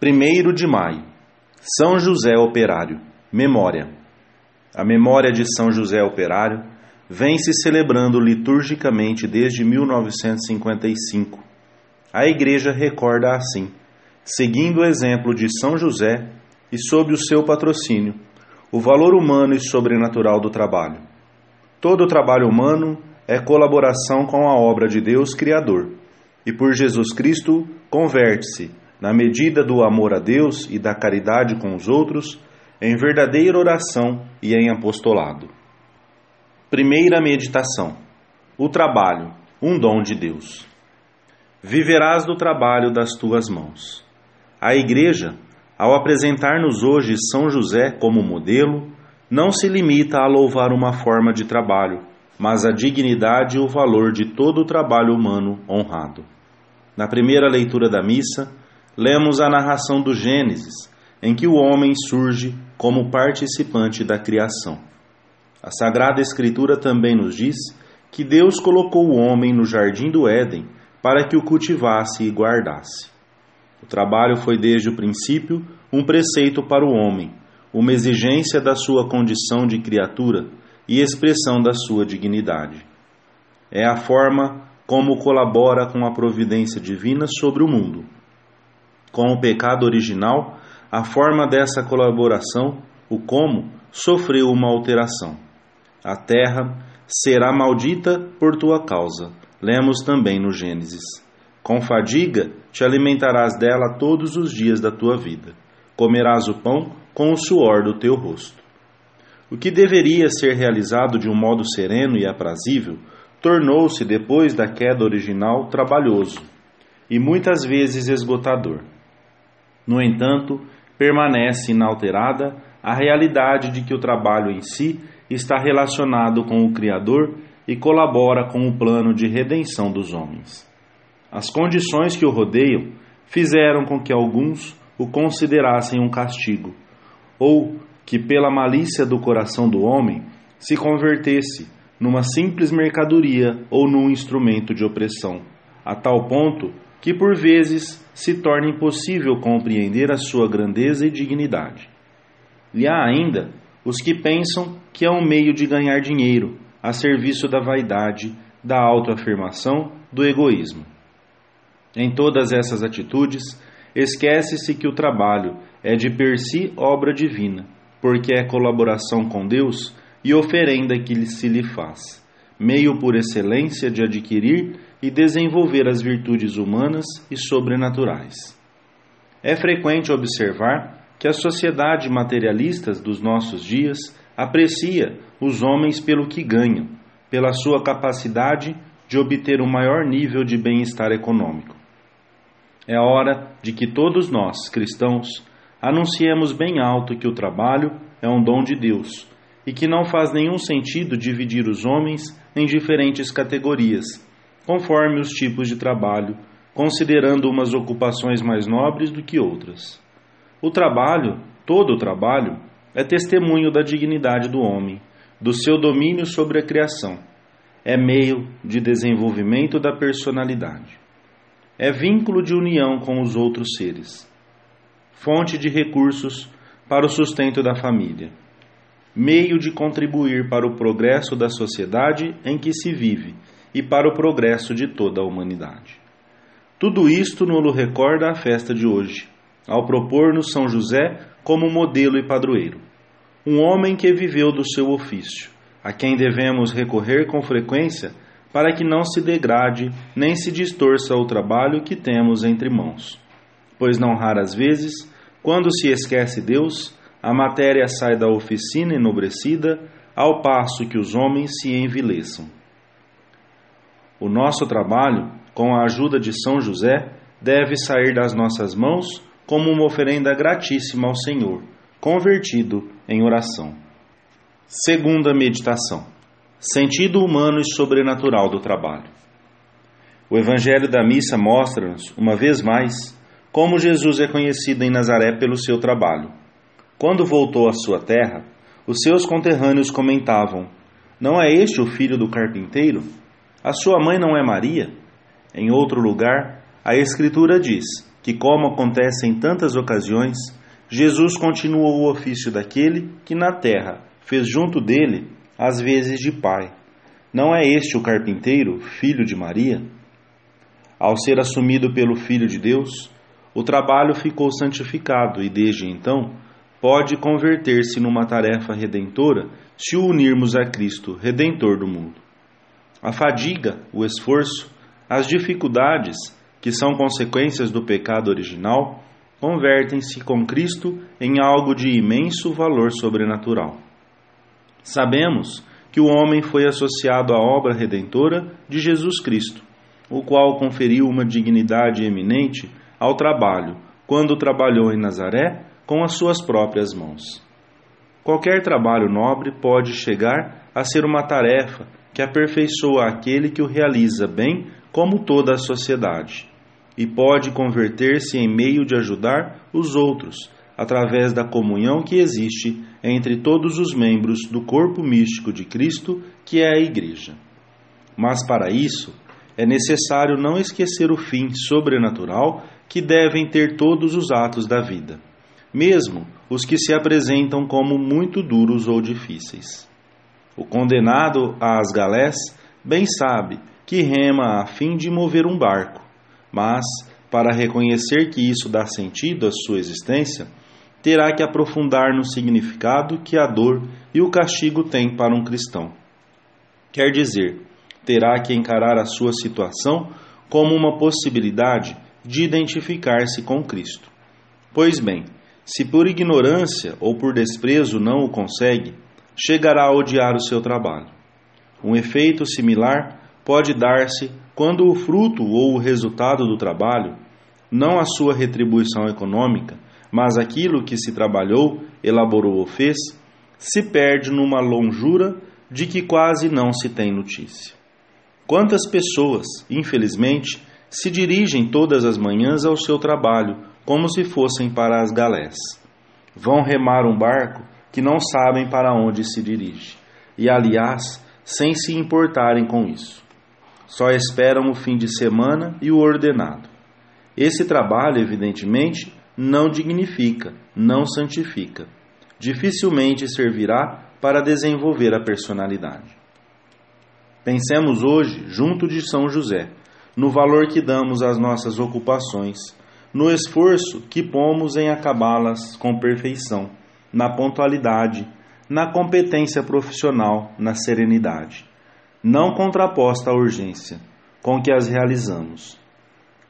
1 de maio, São José Operário, Memória. A memória de São José Operário vem se celebrando liturgicamente desde 1955. A Igreja recorda assim, seguindo o exemplo de São José e sob o seu patrocínio, o valor humano e sobrenatural do trabalho. Todo trabalho humano é colaboração com a obra de Deus Criador, e por Jesus Cristo converte-se na medida do amor a Deus e da caridade com os outros, em verdadeira oração e em apostolado. Primeira meditação: O trabalho, um dom de Deus. Viverás do trabalho das tuas mãos. A Igreja, ao apresentar-nos hoje São José como modelo, não se limita a louvar uma forma de trabalho, mas a dignidade e o valor de todo o trabalho humano honrado. Na primeira leitura da missa, lemos a narração do Gênesis, em que o homem surge como participante da criação. A Sagrada Escritura também nos diz que Deus colocou o homem no jardim do Éden para que o cultivasse e guardasse. O trabalho foi desde o princípio um preceito para o homem, uma exigência da sua condição de criatura e expressão da sua dignidade. É a forma como colabora com a providência divina sobre o mundo com o pecado original, a forma dessa colaboração, o como, sofreu uma alteração. A terra será maldita por tua causa. Lemos também no Gênesis. Com fadiga te alimentarás dela todos os dias da tua vida. Comerás o pão com o suor do teu rosto. O que deveria ser realizado de um modo sereno e aprazível, tornou-se, depois da queda original, trabalhoso e muitas vezes esgotador. No entanto, permanece inalterada a realidade de que o trabalho em si está relacionado com o Criador e colabora com o plano de redenção dos homens. As condições que o rodeiam fizeram com que alguns o considerassem um castigo, ou que, pela malícia do coração do homem, se convertesse numa simples mercadoria ou num instrumento de opressão, a tal ponto que por vezes se torna impossível compreender a sua grandeza e dignidade. E há ainda os que pensam que é um meio de ganhar dinheiro a serviço da vaidade, da autoafirmação, do egoísmo. Em todas essas atitudes, esquece-se que o trabalho é de per si obra divina, porque é colaboração com Deus e oferenda que se lhe faz, meio por excelência de adquirir e desenvolver as virtudes humanas e sobrenaturais. É frequente observar que a sociedade materialista dos nossos dias aprecia os homens pelo que ganham, pela sua capacidade de obter um maior nível de bem-estar econômico. É hora de que todos nós, cristãos, anunciemos bem alto que o trabalho é um dom de Deus e que não faz nenhum sentido dividir os homens em diferentes categorias conforme os tipos de trabalho, considerando umas ocupações mais nobres do que outras. O trabalho, todo o trabalho, é testemunho da dignidade do homem, do seu domínio sobre a criação. É meio de desenvolvimento da personalidade. É vínculo de união com os outros seres. Fonte de recursos para o sustento da família. Meio de contribuir para o progresso da sociedade em que se vive e para o progresso de toda a humanidade. Tudo isto nos recorda a festa de hoje, ao propor-nos São José como modelo e padroeiro, um homem que viveu do seu ofício, a quem devemos recorrer com frequência para que não se degrade nem se distorça o trabalho que temos entre mãos. Pois não raras vezes, quando se esquece Deus, a matéria sai da oficina enobrecida, ao passo que os homens se envileçam. O nosso trabalho, com a ajuda de São José, deve sair das nossas mãos como uma oferenda gratíssima ao Senhor, convertido em oração. Segunda meditação: sentido humano e sobrenatural do trabalho. O Evangelho da Missa mostra-nos, uma vez mais, como Jesus é conhecido em Nazaré pelo seu trabalho. Quando voltou à sua terra, os seus conterrâneos comentavam: Não é este o filho do carpinteiro? A sua mãe não é Maria? Em outro lugar, a Escritura diz que, como acontece em tantas ocasiões, Jesus continuou o ofício daquele que na terra fez junto dele as vezes de pai. Não é este o carpinteiro, filho de Maria? Ao ser assumido pelo Filho de Deus, o trabalho ficou santificado e desde então pode converter-se numa tarefa redentora se o unirmos a Cristo, redentor do mundo. A fadiga, o esforço, as dificuldades, que são consequências do pecado original, convertem-se com Cristo em algo de imenso valor sobrenatural. Sabemos que o homem foi associado à obra redentora de Jesus Cristo, o qual conferiu uma dignidade eminente ao trabalho, quando trabalhou em Nazaré com as suas próprias mãos. Qualquer trabalho nobre pode chegar a ser uma tarefa que aperfeiçoa aquele que o realiza bem, como toda a sociedade, e pode converter-se em meio de ajudar os outros, através da comunhão que existe entre todos os membros do corpo místico de Cristo, que é a Igreja. Mas para isso, é necessário não esquecer o fim sobrenatural que devem ter todos os atos da vida, mesmo os que se apresentam como muito duros ou difíceis. O condenado às galés bem sabe que rema a fim de mover um barco, mas, para reconhecer que isso dá sentido à sua existência, terá que aprofundar no significado que a dor e o castigo têm para um cristão. Quer dizer, terá que encarar a sua situação como uma possibilidade de identificar-se com Cristo. Pois bem, se por ignorância ou por desprezo não o consegue, chegará a odiar o seu trabalho. Um efeito similar pode dar-se quando o fruto ou o resultado do trabalho, não a sua retribuição econômica, mas aquilo que se trabalhou, elaborou ou fez, se perde numa longura de que quase não se tem notícia. Quantas pessoas, infelizmente, se dirigem todas as manhãs ao seu trabalho como se fossem para as galés. Vão remar um barco que não sabem para onde se dirige, e aliás, sem se importarem com isso. Só esperam o fim de semana e o ordenado. Esse trabalho, evidentemente, não dignifica, não santifica. Dificilmente servirá para desenvolver a personalidade. Pensemos hoje, junto de São José, no valor que damos às nossas ocupações, no esforço que pomos em acabá-las com perfeição, na pontualidade, na competência profissional, na serenidade, não contraposta à urgência com que as realizamos.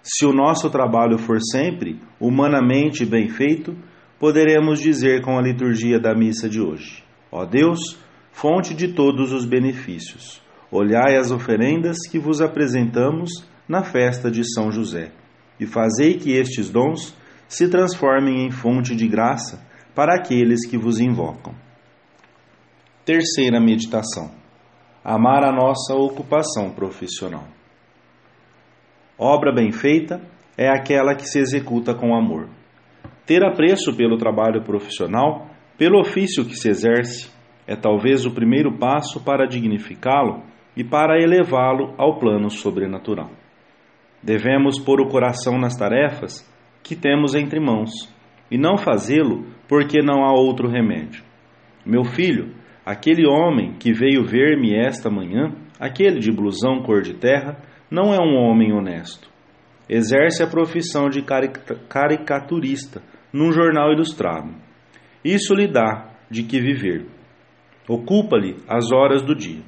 Se o nosso trabalho for sempre humanamente bem feito, poderemos dizer com a liturgia da missa de hoje: Ó Deus, fonte de todos os benefícios, olhai as oferendas que vos apresentamos na festa de São José, e fazei que estes dons se transformem em fonte de graça para aqueles que vos invocam. Terceira meditação: amar a nossa ocupação profissional. Obra bem feita é aquela que se executa com amor. Ter apreço pelo trabalho profissional, pelo ofício que se exerce, é talvez o primeiro passo para dignificá-lo e para elevá-lo ao plano sobrenatural. Devemos pôr o coração nas tarefas que temos entre mãos e não fazê-lo porque não há outro remédio. Meu filho, aquele homem que veio ver-me esta manhã, aquele de blusão cor de terra, não é um homem honesto. Exerce a profissão de caricaturista num jornal ilustrado. Isso lhe dá de que viver. Ocupa-lhe as horas do dia.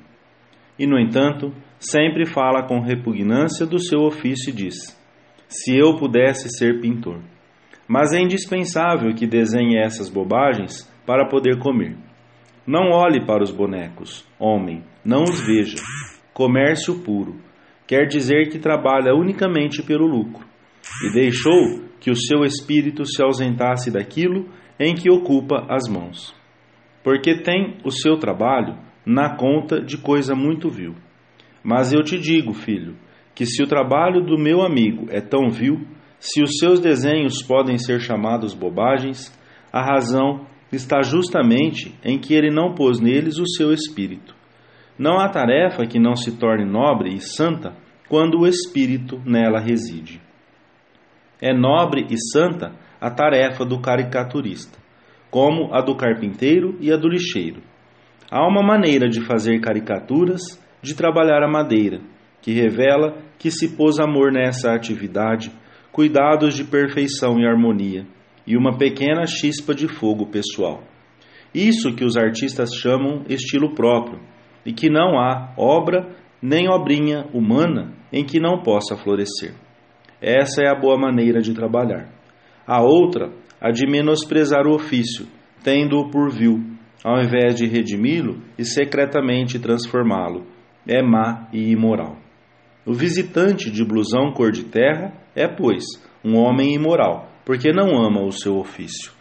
E, no entanto, sempre fala com repugnância do seu ofício e diz: Se eu pudesse ser pintor. Mas é indispensável que desenhe essas bobagens para poder comer. Não olhe para os bonecos, homem, não os veja. Comércio puro quer dizer que trabalha unicamente pelo lucro e deixou que o seu espírito se ausentasse daquilo em que ocupa as mãos. Porque tem o seu trabalho na conta de coisa muito vil mas eu te digo, filho, que se o trabalho do meu amigo é tão vil, se os seus desenhos podem ser chamados bobagens, a razão está justamente em que ele não pôs neles o seu espírito. Não há tarefa que não se torne nobre e santa quando o espírito nela reside. É nobre e santa a tarefa do caricaturista, como a do carpinteiro e a do lixeiro. Há uma maneira de fazer caricaturas, de trabalhar a madeira, que revela que se pôs amor nessa atividade, cuidados de perfeição e harmonia, e uma pequena chispa de fogo pessoal. Isso que os artistas chamam estilo próprio, e que não há obra nem obrinha humana em que não possa florescer. Essa é a boa maneira de trabalhar. A outra, a de menosprezar o ofício, tendo-o por vil, ao invés de redimi-lo e secretamente transformá-lo, é má e imoral. O visitante de blusão cor de terra é, pois, um homem imoral, porque não ama o seu ofício.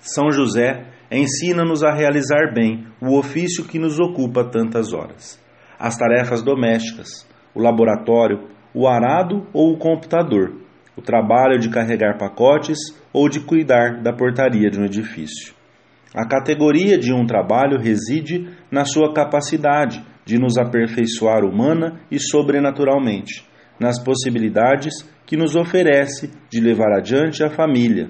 São José ensina-nos a realizar bem o ofício que nos ocupa tantas horas. As tarefas domésticas, o laboratório, o arado ou o computador, o trabalho de carregar pacotes ou de cuidar da portaria de um edifício. A categoria de um trabalho reside na sua capacidade de nos aperfeiçoar humana e sobrenaturalmente, nas possibilidades que nos oferece de levar adiante a família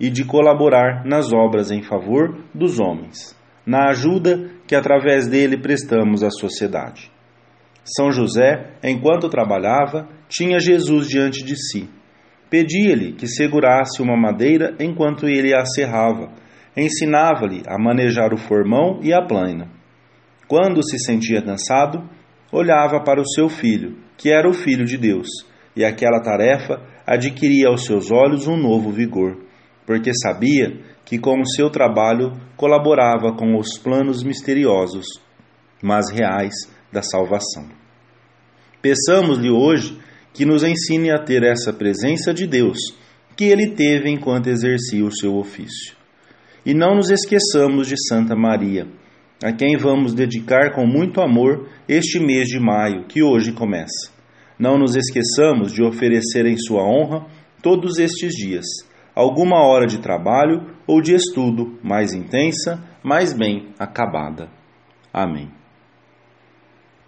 e de colaborar nas obras em favor dos homens, na ajuda que através dele prestamos à sociedade. São José, enquanto trabalhava, tinha Jesus diante de si. Pedia-lhe que segurasse uma madeira enquanto ele a serrava. Ensinava-lhe a manejar o formão e a plana. Quando se sentia cansado, olhava para o seu filho, que era o filho de Deus, e aquela tarefa adquiria aos seus olhos um novo vigor, porque sabia que com o seu trabalho colaborava com os planos misteriosos, mas reais da salvação. Peçamos-lhe hoje que nos ensine a ter essa presença de Deus que ele teve enquanto exercia o seu ofício. E não nos esqueçamos de Santa Maria, a quem vamos dedicar com muito amor este mês de maio que hoje começa. Não nos esqueçamos de oferecer em sua honra todos estes dias alguma hora de trabalho ou de estudo mais intensa, mais bem acabada. Amém.